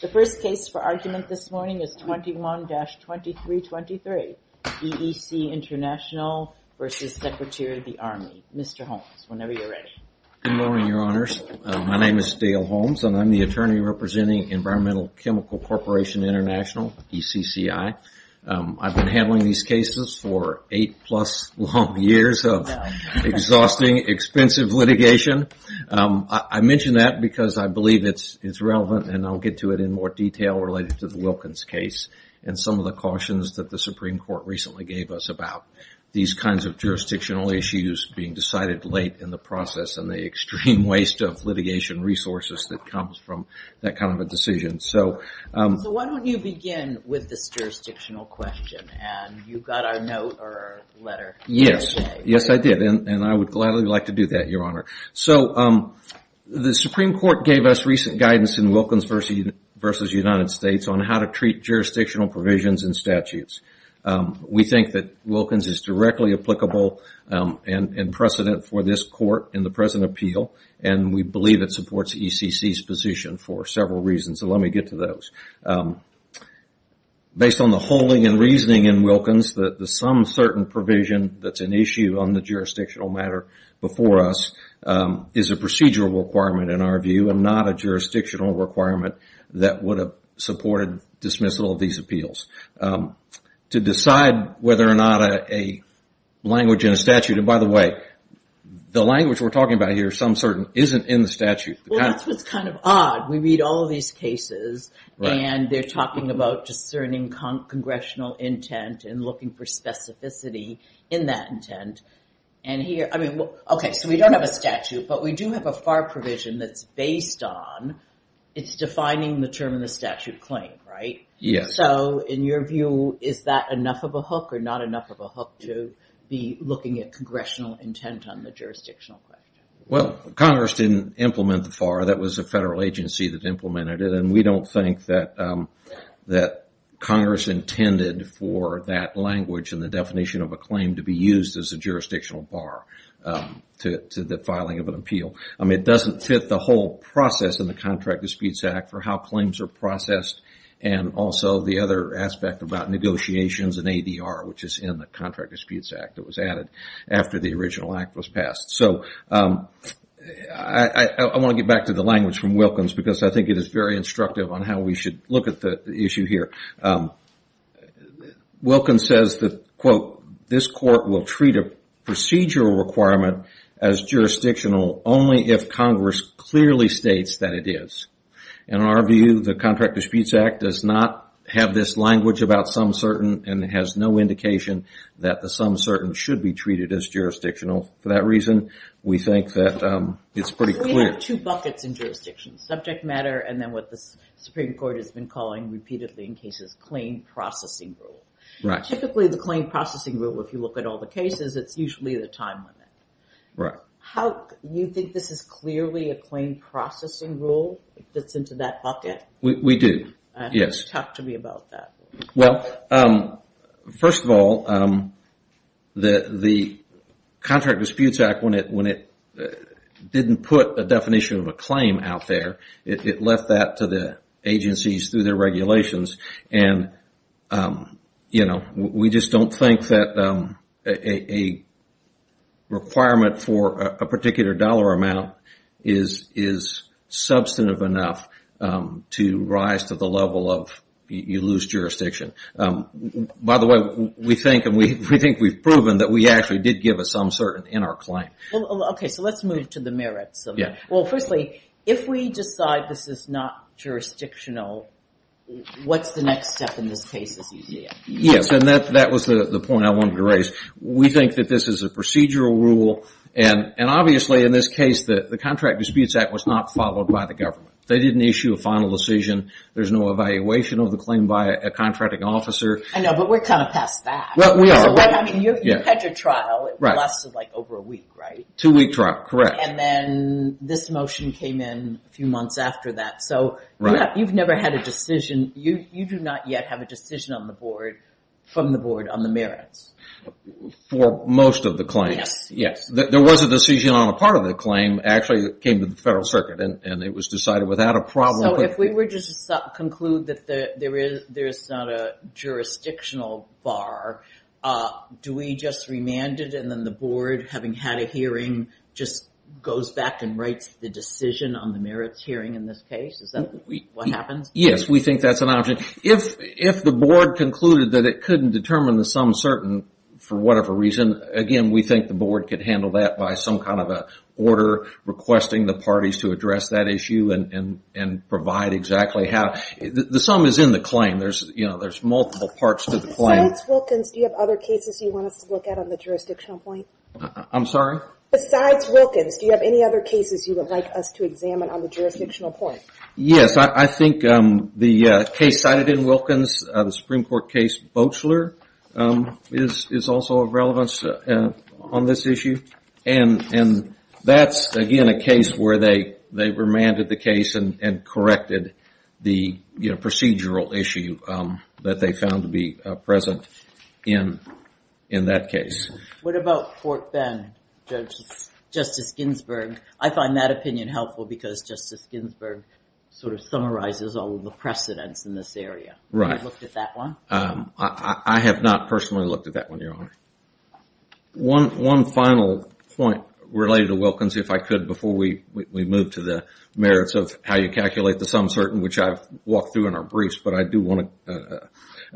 The first case for argument this morning is 21-2323, ECC International v. Secretary of the Army. Mr. Holmes, whenever you're ready. Good morning, Your Honors. Uh, my name is Dale Holmes, and I'm the attorney representing Environmental Chemical Corporation International, ECCI. Um, I've been handling these cases for eight-plus long years of exhausting, expensive litigation. Um, I mention that because I believe it's relevant, and I'll get to it in more detail related to the Wilkins case and some of the cautions that the Supreme Court recently gave us about these kinds of jurisdictional issues being decided late in the process and the extreme waste of litigation resources that comes from that kind of a decision. So um so why don't you begin with this jurisdictional question, and you got our note or letter. Yes, yes I did, and I would gladly like to do that, Your Honor. So the Supreme Court gave us recent guidance in Wilkins v. United States on how to treat jurisdictional provisions and statutes. Um, we think that Wilkins is directly applicable um, and precedent for this court in the present appeal, and we believe it supports ECC's position for several reasons, so let me get to those. Um, based on the holding and reasoning in Wilkins, the sum certain provision that's an issue on the jurisdictional matter before us is a procedural requirement in our view and not a jurisdictional requirement that would have supported dismissal of these appeals. To decide whether or not a language in a statute, and by the way, the language we're talking about here, sum certain, isn't in the statute. Well, that's what's kind of odd. We read all of these cases, and they're talking about discerning congressional intent and looking for specificity in that intent. And here, I mean, okay, so we don't have a statute, but we do have a FAR provision that's based on, it's defining the term in the statute claim, right? Yes. So in your view, is that enough of a hook or not enough of a hook to be looking at congressional intent on the jurisdictional question? Well, Congress didn't implement the FAR. That was a federal agency that implemented it, and we don't think that um that Congress intended for that language and the definition of a claim to be used as a jurisdictional bar to the filing of an appeal. I mean, it doesn't fit the whole process in the Contract Disputes Act for how claims are processed and also the other aspect about negotiations and ADR, which is in the Contract Disputes Act that was added after the original act was passed. So um, I want to get back to the language from Wilkins because I think it is very instructive on how we should look at the issue here. Um, Wilkins says that, quote, this court will treat a procedural requirement as jurisdictional only if Congress clearly states that it is. In our view, the Contract Disputes Act does not have this language about sum certain and has no indication that the sum certain should be treated as jurisdictional. For that reason, we think that um, it's pretty clear. We have two buckets in jurisdiction, subject matter and then what the Supreme Court has been calling repeatedly in cases claim processing rule. Right. Typically, the claim processing rule, if you look at all the cases, it's usually the time limit. How, you think this is clearly a claim processing rule that fits into that bucket? We we do, uh, yes. Talk to me about that. Well, um, first of all, um, the the Contract Disputes Act, when it when it uh didn't put a definition of a claim out there, it left that to the agencies through their regulations. And, um, you know, we just don't think that a requirement for a particular dollar amount is is substantive enough um, to rise to the level of you lose jurisdiction. Um, by the way, we think and we we think we've proven that we actually did give a sum certain in our claim. Okay, so let's move to the merits. Yeah. Well, firstly, if we decide this is not jurisdictional, what's the next step in this case as you see it? Yes, and that was the point I wanted to raise. We think that this is a procedural rule. And obviously, in this case, the Contract Disputes Act was not followed by the government. They didn't issue a final decision. There's no evaluation of the claim by a contracting officer. I know, but we're kind of past that. Well, we are. I mean, you had your trial. It lasted like over a week, right? Two-week trial, correct. And then this motion came in a few months after that. So you've never had a decision. You do not yet have a decision on the board from the board on the merits. For most of the claims, yes. There was a decision on a part of the claim, actually it came to the Federal Circuit and it was decided without a problem. So if we were to conclude that there is not a jurisdictional bar, uh, do we just remand it and then the board, having had a hearing, just goes back and writes the decision on the merits hearing in this case? Is that what happens? Yes, we think that's an option. If if the board concluded that it couldn't determine the sum certain for whatever reason, again, we think the board could handle that by some kind of an order requesting the parties to address that issue and and provide exactly how. The sum is in the claim. There's you know there's multiple parts to the claim. Besides Wilkins, do you have other cases you want us to look at on the jurisdictional point? I'm sorry? Besides Wilkins, do you have any other cases you would like us to examine on the jurisdictional point? Yes, I think um, the uh, case cited in Wilkins, uh, the Supreme Court case Boechler, um, is also of relevance uh, on this issue. And that's, again, a case where they remanded the case and corrected the procedural issue um, that they found to be present in that case. What about Fort Bend, Justice Ginsburg? I find that opinion helpful because Justice Ginsburg sort of summarizes all of the precedents in this area. Right. Have you looked at that one? Um, I have not personally looked at that one, Your Honor. One final point related to Wilkins, if I could, before we move to the merits of how you calculate the sum certain, which I've walked through in our briefs, but I do want to, uh,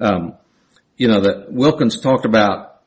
uh, um, you know, that Wilkins talked about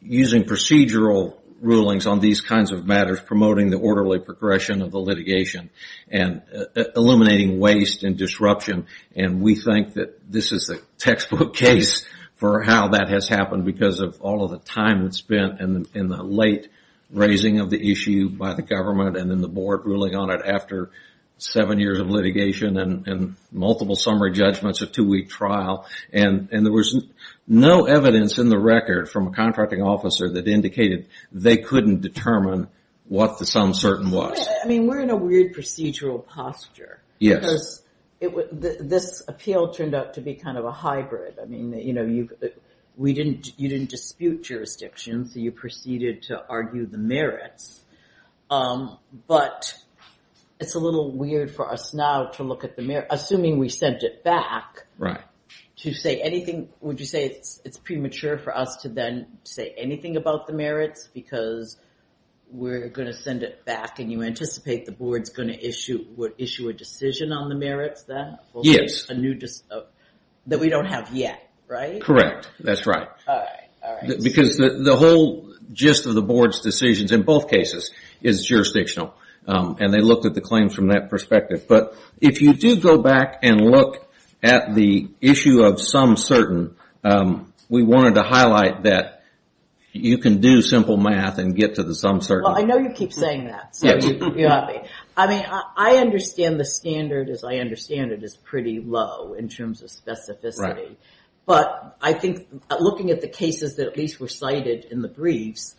using procedural rulings on these kinds of matters, promoting the orderly progression of the litigation and uh, uh, eliminating waste and disruption. And we think that this is a textbook case for how that has happened because of all of the time that's spent in the late raising of the issue by the government and then the board ruling on it after seven years of litigation and multiple summary judgments, a two-week trial. And there was no evidence in the record from a contracting officer that indicated they couldn't determine what the sum certain was. I mean, we're in a weird procedural posture. Yes. Because it was, this appeal turned out to be kind of a hybrid. I mean, you know, you we didn't you didn't dispute jurisdiction, so you proceeded to argue the merits. Um, but it's a little weird for us now to look at the merits, assuming we sent it back. Right. To say anything, would you say it's premature for us to then say anything about the merits because we're going to send it back and you anticipate the board's going to issue would issue a decision on the merits then? Yes. A new, uh, that we don't have yet, right? Correct. That's right. All right. All right. Because the whole gist of the board's decisions in both cases is jurisdictional. Um, and they looked at the claims from that perspective. But if you do go back and look at the issue of sum certain, um, we wanted to highlight that you can do simple math and get to the sum certain. Well, I know you keep saying that. Yes. I mean, I understand the standard, as I understand it, is pretty low in terms of specificity. But I think uh, looking at the cases that at least were cited in the briefs,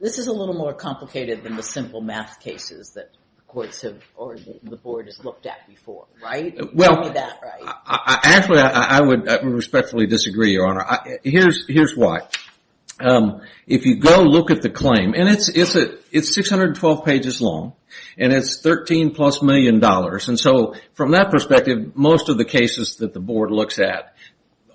this is a little more complicated than the simple math cases that the courts have or the board has looked at before, right? Uh, well, that, right? actually, I would respectfully disagree, Your Honor. Here's why. Um, if you go look at the claim, and it's 612 pages long, and it's $13 plus million. And so from that perspective, most of the cases that the board looks at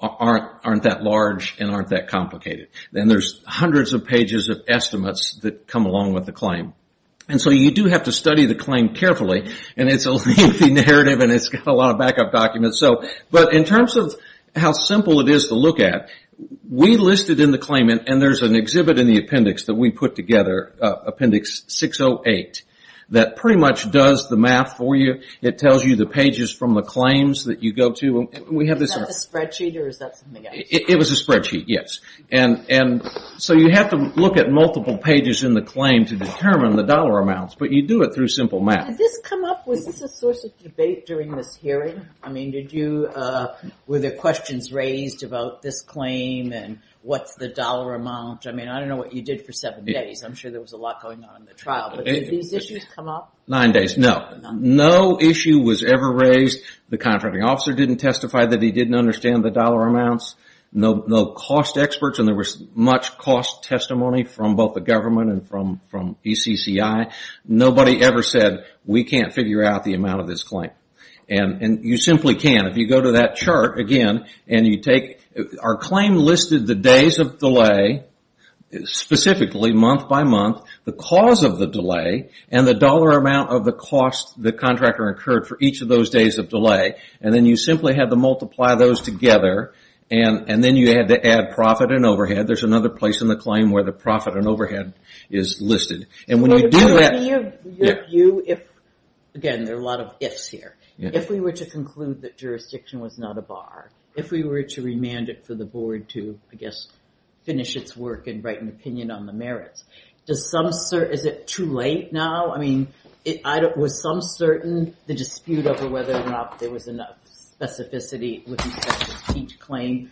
aren't aren't that large and aren't that complicated. Then there's hundreds of pages of estimates that come along with the claim. And so you do have to study the claim carefully. And it's a lengthy narrative, and it's got a lot of backup documents. So but in terms of how simple it is to look at, we listed in the claim, and there's an exhibit in the appendix that we put together, uh, Appendix 608, that pretty much does the math for you. It tells you the pages from the claims that you go to. Is that a spreadsheet, or is that something else? It was a spreadsheet, yes. And and so you have to look at multiple pages in the claim to determine the dollar amounts. But you do it through simple math. Did this come up? Was this a source of debate during this hearing? I mean, did you uh were there questions raised about this claim, and what's the dollar amount? I mean, I don't know what you did for seven days. I'm sure there was a lot going on in the trial. But did these issues come up? Nine days, no. No issue was ever raised. The contracting officer didn't testify that he didn't understand the dollar amounts. no no cost experts, and there was much cost testimony from both the government and from from ECCI. Nobody ever said, we can't figure out the amount of this claim. And and you simply can. If you go to that chart again, and you take, our claim listed the days of delay, specifically month by month, the cause of the delay, and the dollar amount of the cost the contractor incurred for each of those days of delay. And then you simply had to multiply those together, and then you had to add profit and overhead. There's another place in the claim where the profit and overhead is listed. And when you do that... Your view, if, again, there are a lot of ifs here. If we were to conclude that jurisdiction was not a bar, if we were to remand it for the board to, I guess, finish its work and write an opinion on the merits, Does some sir is it too late now? I mean, was sum certain the dispute over whether or not there was enough specificity with respect to each claim,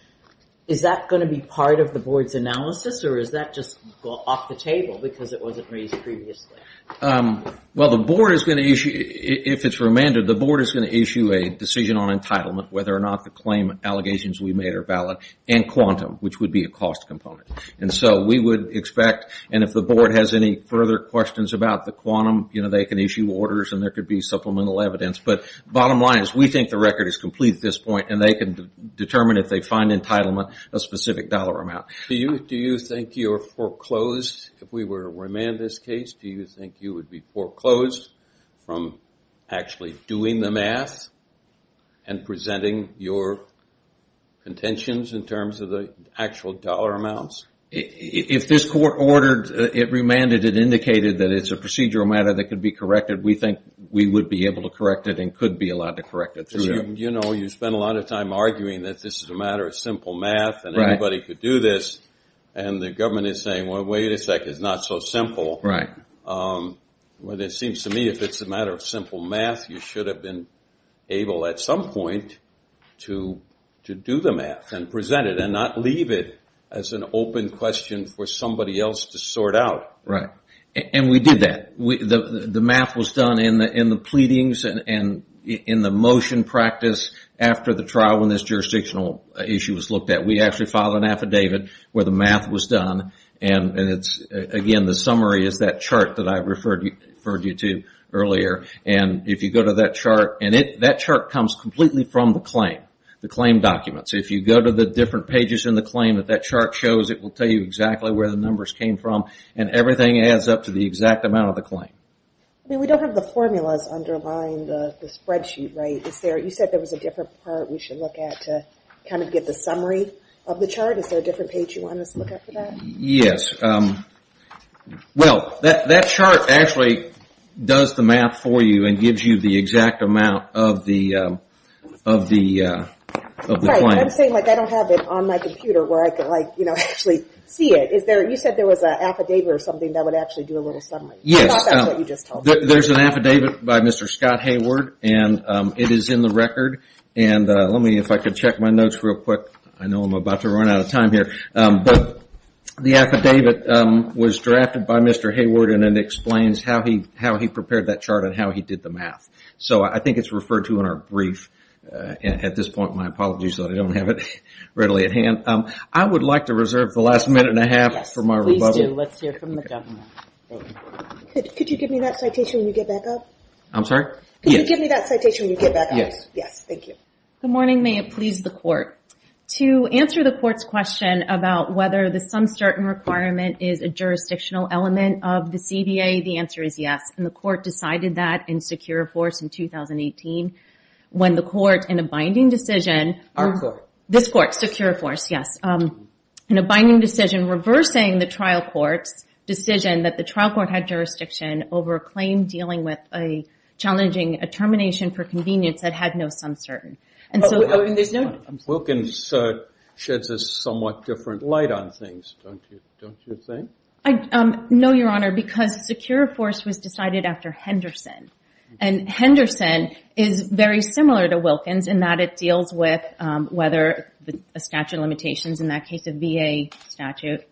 is that going to be part of the board's analysis, or is that just off the table because it wasn't raised previously? Um, well, the board is going to issue, if it's remanded, the board is going to issue a decision on entitlement, whether or not the claim allegations we made are valid, and quantum, which would be a cost component. And so we would expect, and if the board has any further questions about the quantum, you know, they can issue orders and there could be supplemental evidence. But bottom line is, we think the record is complete at this point, and they can determine if they find entitlement a specific dollar amount. Do you do you think you're foreclosed, if we were to remand this case, do you think you would be foreclosed from actually doing the math and presenting your contentions in terms of the actual dollar amounts? If this court ordered uh, it remanded, it indicated that it's a procedural matter that could be corrected, we think we would be able to correct it and could be allowed to correct it. Through. You know, you spend a lot of time arguing that this is a matter of simple math and anybody could do this, and the government is saying, well, wait a second, it's not so simple. Right. Well, it seems to me if it's a matter of simple math, you should have been able at some point to do the math and present it and not leave it as an open question for somebody else to sort out. Right. And we did that. The math was done in the pleadings and in the motion practice after the trial when this jurisdictional issue was looked at. We actually filed an affidavit where the math was done, and it's, again, the summary is that chart that I referred you to earlier. And if you go to that chart, and it that chart comes completely from the claim, the claim documents. If you go to the different pages in the claim that that chart shows, it will tell you exactly where the numbers came from, and everything adds up to the exact amount of the claim. I mean, we don't have the formulas underlying the spreadsheet, right? Is there you said there was a different part we should look at to kind of get the summary of the chart. Is there a different page you want us to look at for that? Yes. Um, well, that chart actually does the math for you and gives you the exact amount of the um, uh, claim. Right. I'm saying, like, I don't have it on my computer where I could, like, you know, actually see it. You said there was an affidavit or something that would actually do a little summary. Yes. I thought that's um, what you just told me. There's an affidavit by Mr. Scott Hayward, and it is in the record. And uh, let me, if I could check my notes real quick. I know I'm about to run out of time here. Um, but the affidavit um, was drafted by Mr. Hayward, and it explains how he how he prepared that chart and how he did the math. So I think it's referred to in our brief. Uh, at this point, my apologies that I don't have it readily at hand. Um, I would like to reserve the last minute and a half for my rebuttal. Yes, please do. Let's hear from the government. Could you give me that citation when you get back up? I'm sorry? Could you give me that citation when you get back up? Yes. Yes, thank you. Good morning. May it please the Court. To answer the Court's question about whether the sum certain requirement is a jurisdictional element of the CDA, the answer is yes. And the Court decided that in Securiforce in 2018 when the Court, in a binding decision. Our Court. This Court, Securiforce, yes. Um, in a binding decision reversing the trial court's decision that the trial court had jurisdiction over a claim dealing with a challenging a termination for convenience that had no sum certain. Wilkins uh, sheds a somewhat different light on things, don't you think? Um, no, Your Honor, because Securiforce was decided after Henderson. And Henderson is very similar to Wilkins in that it deals with um, whether a statute of limitations, in that case a VA statute,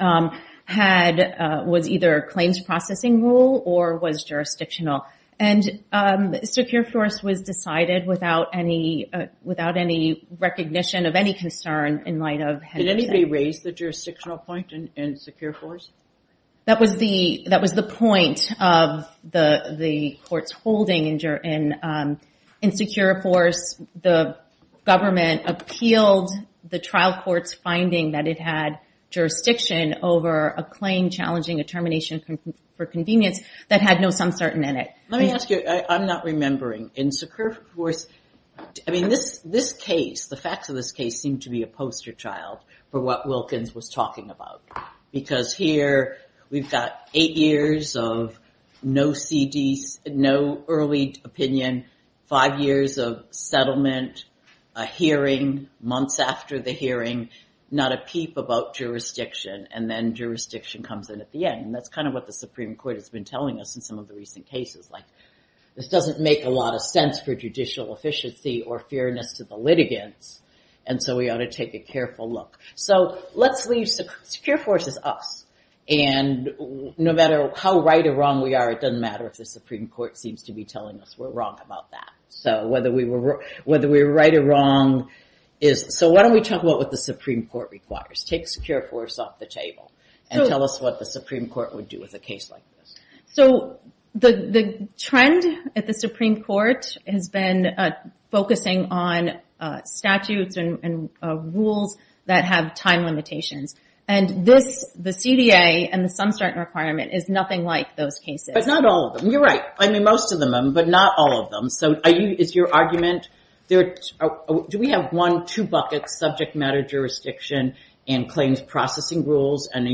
um, had, uh, was either a claims processing rule or was jurisdictional. And Securiforce was decided without any uh without any recognition of any concern in light of Henderson. Did anybody raise the jurisdictional point in Securiforce? That was the that was the point of the the court's holding in in Securiforce. The government appealed the trial court's finding that it had jurisdiction over a claim challenging a termination for convenience that had no sum certain in it. Let me ask you, I'm not remembering. In secure force, I mean, this case, the facts of this case seem to be a poster child for what Wilkins was talking about. Because here, we've got eight years of no early opinion, five years of settlement, a hearing, months after the hearing, not a peep about jurisdiction, and then jurisdiction comes in at the end. And that's kind of what the Supreme Court has been telling us in some of the recent cases. Like, this doesn't make a lot of sense for judicial efficiency or fairness to the litigants. And so we ought to take a careful look. So let's leave Securiforce as us. And no matter how right or wrong we are, it doesn't matter if the Supreme Court seems to be telling us we're wrong about that. So whether we were whether we were right or wrong is, so why don't we talk about what the Supreme Court requires? Take Securiforce off the table and tell us what the Supreme Court would do with a case like this. So the trend at the Supreme Court has been uh, focusing on uh, statutes and uh, rules that have time limitations. And this, the CDA and the sum certain requirement is nothing like those cases. But not all of them. You're right. I mean, most of them, but not all of them. So is your argument, Uh, do we have one, two buckets, subject matter jurisdiction and claims processing rules? And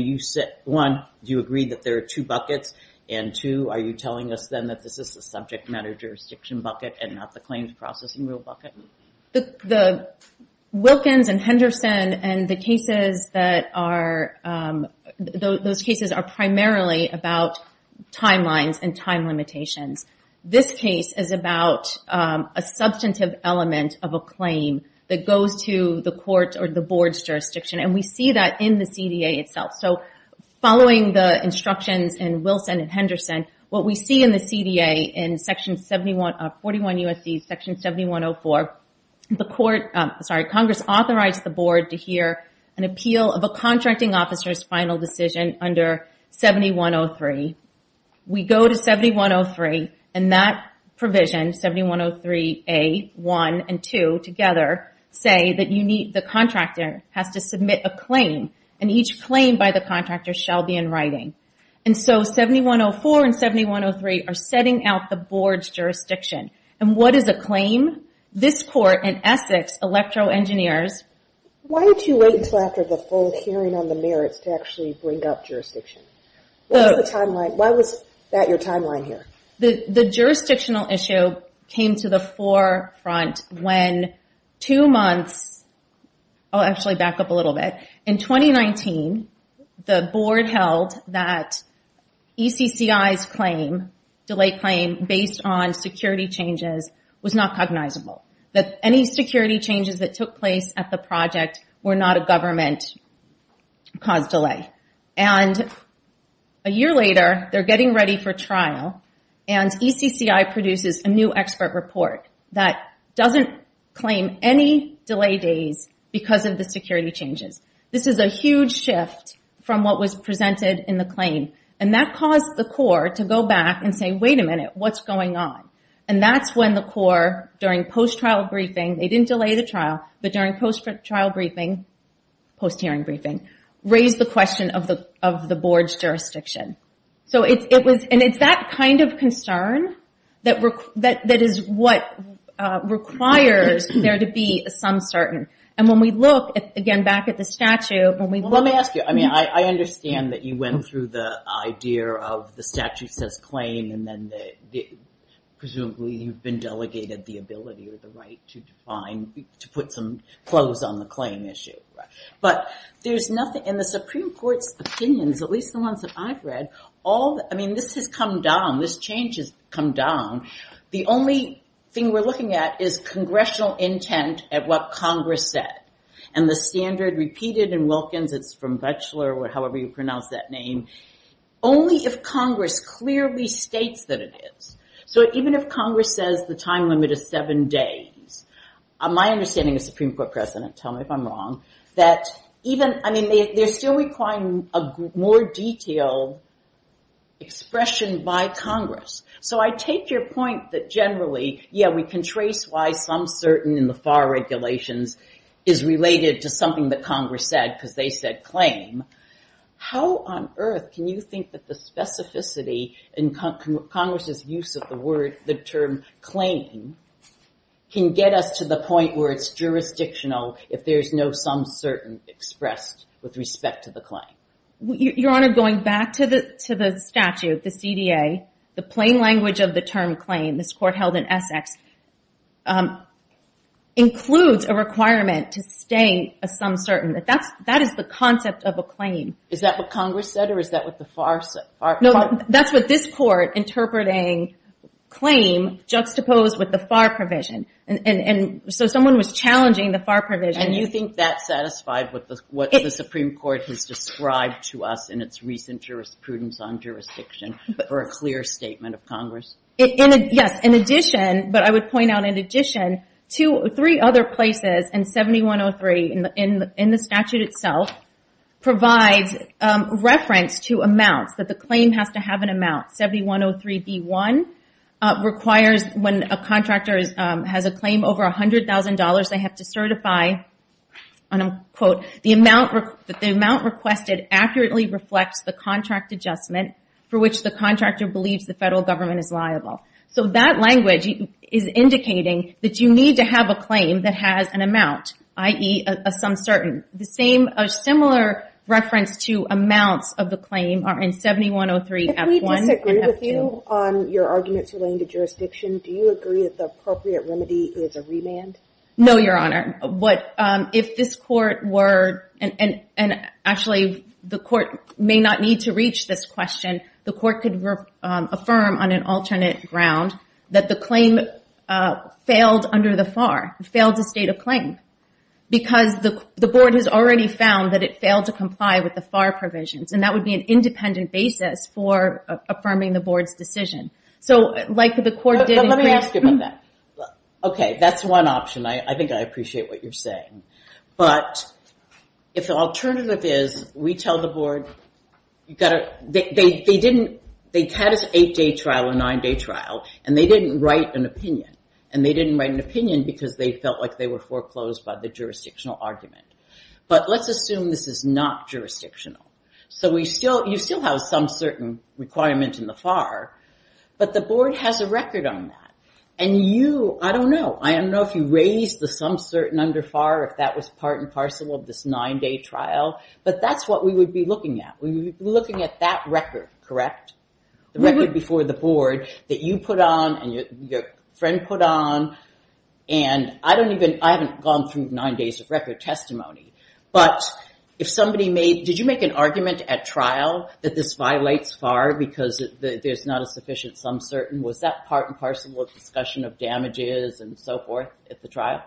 one, do you agree that there are two buckets? And two, are you telling us then that this is the subject matter jurisdiction bucket and not the claims processing rule bucket? The Wilkins and Henderson and the cases that are, um, those cases are primarily about timelines and time limitations. This case is about um, a substantive element of a claim that goes to the court or the board's jurisdiction. And we see that in the CDA itself. So following the instructions in Wilson and Henderson, what we see in the CDA in section uh, 41 U.S.C. section 7104, the court, um, sorry, Congress authorized the board to hear an appeal of a contracting officer's final decision under 7103. We go to 7103 and that provision, 7103A, 1 and 2 together say that you need, the contractor has to submit a claim and each claim by the contractor shall be in writing. And so 7104 and 7103 are setting out the board's jurisdiction. And what is a claim? This court in Essex, electro-engineers. Why did you wait until after the full hearing on the merits to actually bring up jurisdiction? What was the timeline? Why was that your timeline here? The the jurisdictional issue came to the forefront when two months, I'll actually back up a little bit. In 2019, the board held that ECCI's claim, delay claim based on security changes was not cognizable. That any security changes that took place at the project were not a government caused delay. And a year later, they're getting ready for trial and ECCI produces a new expert report that doesn't claim any delay days because of the security changes. This is a huge shift from what was presented in the claim. And that caused the court to go back and say, wait a minute, what's going on? And that's when the court, during post-trial briefing, they didn't delay the trial, but during post-trial briefing, post-hearing briefing, raised the question of the board's jurisdiction. So it was, and it's that kind of concern that is what uh, requires there to be sum certain. And when we look, again, back at the statute, when we look- Let me ask you, I mean, mhm. I understand that you went through the idea of the statute says claim and then the presumably you've been delegated the ability or the right to define, to put some clothes on the claim issue. But there's nothing, in the Supreme Court's opinions, at least the ones that I've read, all, I mean, this has come down, this change has come down. The only thing we're looking at is congressional intent at what Congress said. And the standard repeated in Wilkins, it's from Batchelor, or however you pronounce that name, only if Congress clearly states that it is. So even if Congress says the time limit is seven days, uh, my understanding as Supreme Court precedent, tell me if I'm wrong, that even, I mean, they're still requiring a more detailed expression by Congress. So I take your point that generally, yeah, we can trace why sum certain in the FAR regulations is related to something that Congress said because they said claim. How on earth can you think that the specificity in Congress's use of the word, the term claim, can get us to the point where it's jurisdictional if there's no sum certain expressed with respect to the claim? Your Honor, going back to the to the statute, the CDA, the plain language of the term claim, this court held in Essex, um, includes a requirement to state a sum certain. That is the concept of a claim. Is that what Congress said or is that what the FAR said? No, that's what this court interpreting claim juxtaposed with the FAR provision. And so someone was challenging the FAR provision. And you think that's satisfied with what the Supreme Court has described to us in its recent jurisprudence on jurisdiction for a clear statement of Congress? Yes, in addition, but I would point out in addition, three other places in 7103 in the statute itself provides um, reference to amounts, that the claim has to have an amount. 7103B1 Uh, requires when a contractor um, has a claim over $100,000, they have to certify, quote, the amount that the amount requested accurately reflects the contract adjustment for which the contractor believes the federal government is liable. So that language is indicating that you need to have a claim that has an amount, i.e. a sum certain. The same, a similar reference to amounts of the claim are in 7103F1 and F2. If we disagree with you on your arguments relating to jurisdiction, do you agree that the appropriate remedy is a remand? No, Your Honor. What um if this court were, and and actually the court may not need to reach this question, the court could affirm on an alternate ground that the claim failed under the FAR, failed to state a claim. Because the the board has already found that it failed to comply with the FAR provisions. And that would be an independent basis for affirming the board's decision. So like the court did in- Let me ask you about hmm? that. Okay, that's one option. I think I appreciate what you're saying. But if the alternative is, we tell the board, you gotta they didn't, they had an eight day trial, a nine day trial, and they didn't write an opinion. And they didn't write an opinion because they felt like they were foreclosed by the jurisdictional argument. But let's assume this is not jurisdictional. So we still you still have sum certain requirement in the FAR, but the board has a record on that. And you, I don't know. I don't know if you raised the sum certain under FAR, if that was part and parcel of this nine day trial. But that's what we would be looking at. We would be looking at that record, correct? The record before the board that you put on and your friend put on. And I don't even, I haven't gone through nine days of record testimony. But if somebody made, did you make an argument at trial that this violates FAR because there's not a sufficient sum certain? Was that part and parcel of discussion of damages and so forth at the trial?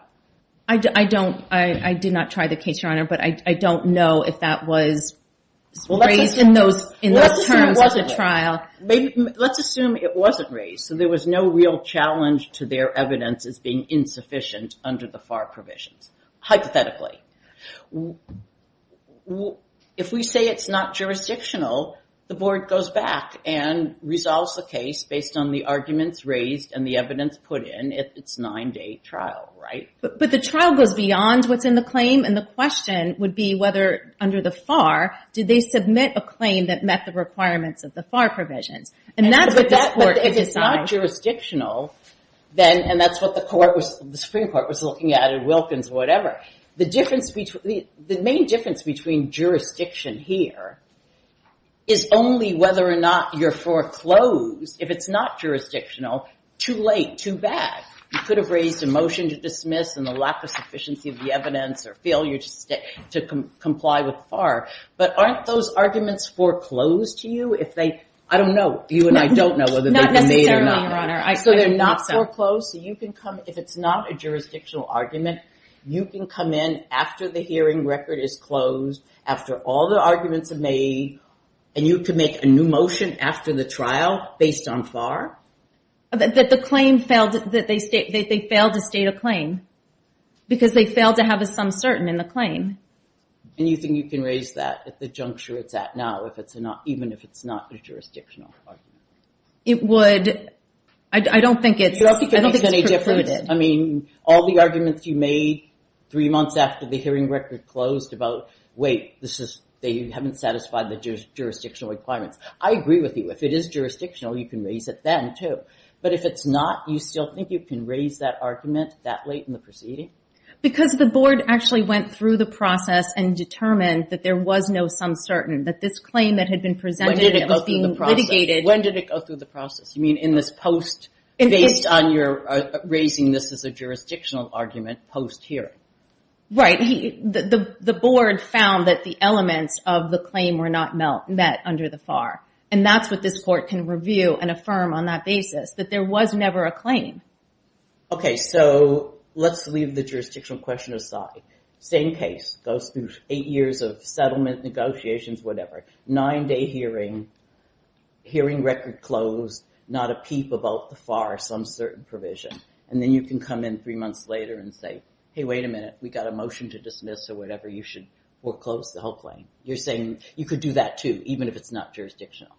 I don't, I did not try the case, Your Honor, but I don't know if that was raised in those terms of the trial. Let's assume it wasn't raised. So there was no real challenge to their evidence as being insufficient under the FAR provisions, hypothetically. If we say it's not jurisdictional, the board goes back and resolves the case based on the arguments raised and the evidence put in at its nine day trial, right? But the trial goes beyond what's in the claim. And the question would be whether under the FAR, did they submit a claim that met the requirements of the FAR provisions? And that's what this court could decide. If it's not jurisdictional, then, and that's what the court was, the Supreme Court was looking at in Wilkins or whatever. The difference between, the main difference between jurisdiction here is only whether or not you're foreclosed. If it's not jurisdictional, too late, too bad. You could have raised a motion to dismiss and the lack of sufficiency of the evidence or failure to to comply with FAR. But aren't those arguments foreclosed to you if they, I don't know, you and I don't know whether they've been made or not. Not necessarily, Your Honor. So they're not foreclosed, so you can come, if it's not a jurisdictional argument, you can come in after the hearing record is closed, after all the arguments are made, and you can make a new motion after the trial based on FAR? That the claim failed, that they state, they failed to state a claim because they failed to have a sum certain in the claim. And you think you can raise that at the juncture it's at now, if it's not even if it's not a jurisdictional argument? It would, I don't think it's, You don't think it makes any precluded. difference? I mean, all the arguments you made three months after the hearing record closed about, wait, this is, they haven't satisfied the jurisdictional requirements. I agree with you. If it is jurisdictional, you can raise it then too. But if it's not, you still think you can raise that argument that late in the proceeding? Because the board actually went through the process and determined that there was no sum certain, that this claim that had been presented When did it and was being litigated. When did it go through the process? You mean in this post, based on your uh, raising this as a jurisdictional argument post-hearing? Right. The board found that the elements of the claim were not met under the FAR. And that's what this court can review and affirm on that basis, that there was never a claim. Okay, so let's leave the jurisdictional question aside. Same case, goes through eight years of settlement, negotiations, whatever. Nine-day hearing, hearing record closed, not a peep about the FAR, sum certain provision. And then you can come in three months later and say, hey, wait a minute, we got a motion to dismiss or whatever, you should foreclose the whole claim. You're saying you could do that too, even if it's not jurisdictional.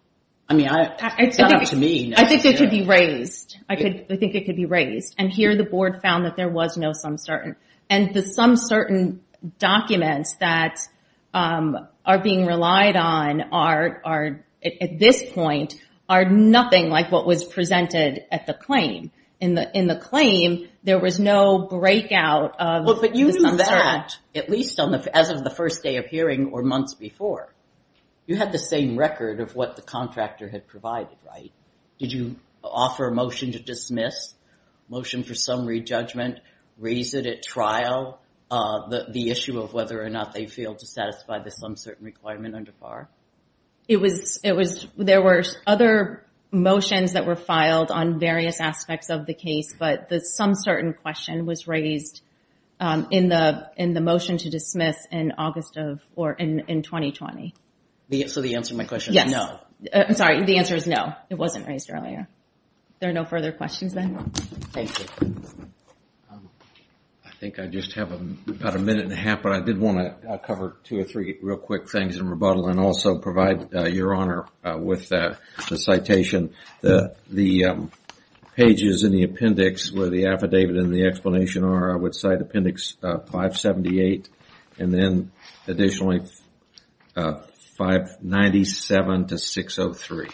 I mean, I it's not up to me. I think it could be raised. I could I think it could be raised. And here the board found that there was no sum certain. And the sum certain documents that um, are being relied on are, at this point, are nothing like what was presented at the claim. In the in the claim, there was no breakout of the sum. But you knew that, at least on the, as of the first day of hearing or months before. You had the same record of what the contractor had provided, right? Did you offer a motion to dismiss, motion for summary judgment, raise it at trial, uh the the issue of whether or not they failed to satisfy the sum certain requirement under FAR? It was, it was, there were other motions that were filed on various aspects of the case, but the sum certain question was raised um, in the in the motion to dismiss in August of, or in 2020. So the answer to my question is no. Uh, I'm sorry, the answer is no. It wasn't raised earlier. There are no further questions then? Thank you. I think I just have about a minute and a half, but I did want to uh, cover two or three real quick things in rebuttal and also provide uh, your honor uh, with the citation. The um, pages in the appendix where the affidavit and the explanation are, I would cite appendix 578 and then additionally 597 to 603.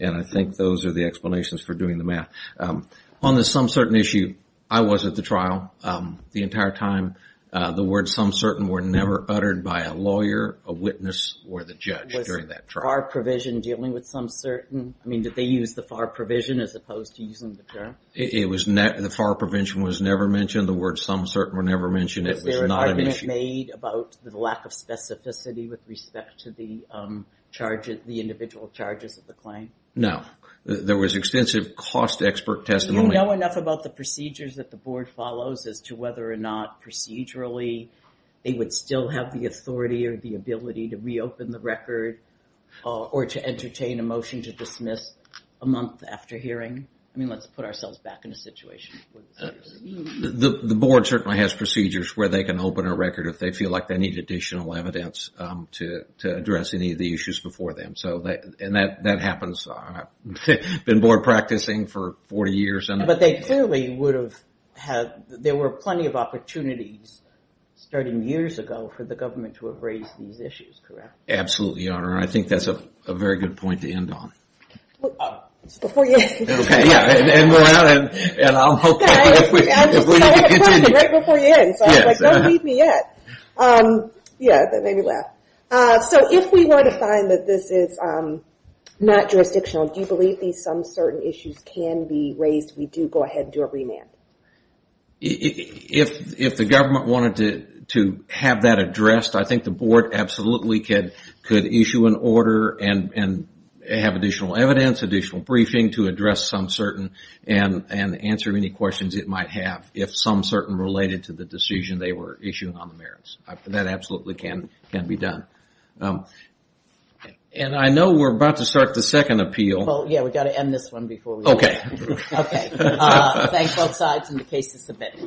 And I think those are the explanations for doing the math. Um, on the sum certain issue, I was at the trial um, the entire time. Uh, the words sum certain were never uttered by a lawyer, a witness, or the judge during that trial. Was FAR provision dealing with sum certain, I mean, did they use the FAR provision as opposed to using the term? It was, the FAR provision was never mentioned. The words sum certain were never mentioned. It was not an issue. Was there an argument made about the lack of specificity with respect to the um, charges, the individual charges of the claim? No. There was extensive cost expert Do testimony. you know enough about the procedures that the board follows as to whether or not procedurally they would still have the authority or the ability to reopen the record uh, or to entertain a motion to dismiss a month after hearing? I mean, let's put ourselves back in a situation. Uh, the board certainly has procedures where they can open a record if they feel like they need additional evidence um, to address any of the issues before them. And that happens. I've uh, been board practicing for 40 years. But they clearly would have had, there were plenty of opportunities starting years ago for the government to have raised these issues, correct? Absolutely, Your Honor. I think that's a very good point to end on. Before you... Okay, yeah, and we're out and I'm okay if we continue. Right before you end, so I was like, don't leave me yet. Um, yeah, that made me laugh. Uh, so if we were to find that this is um, not jurisdictional, do you believe these sum certain issues can be raised if we do go ahead and do a remand? If the government wanted to have that addressed, I think the board absolutely could could issue an order and and have additional evidence, additional briefing to address sum certain and and answer any questions it might have if sum certain related to the decision they were issuing on the merits. That absolutely can can be done. And I know we're about to start the second appeal. Well, yeah, we got to end this one before we. Okay. Okay. Uh, Thank both sides and the case is submitted.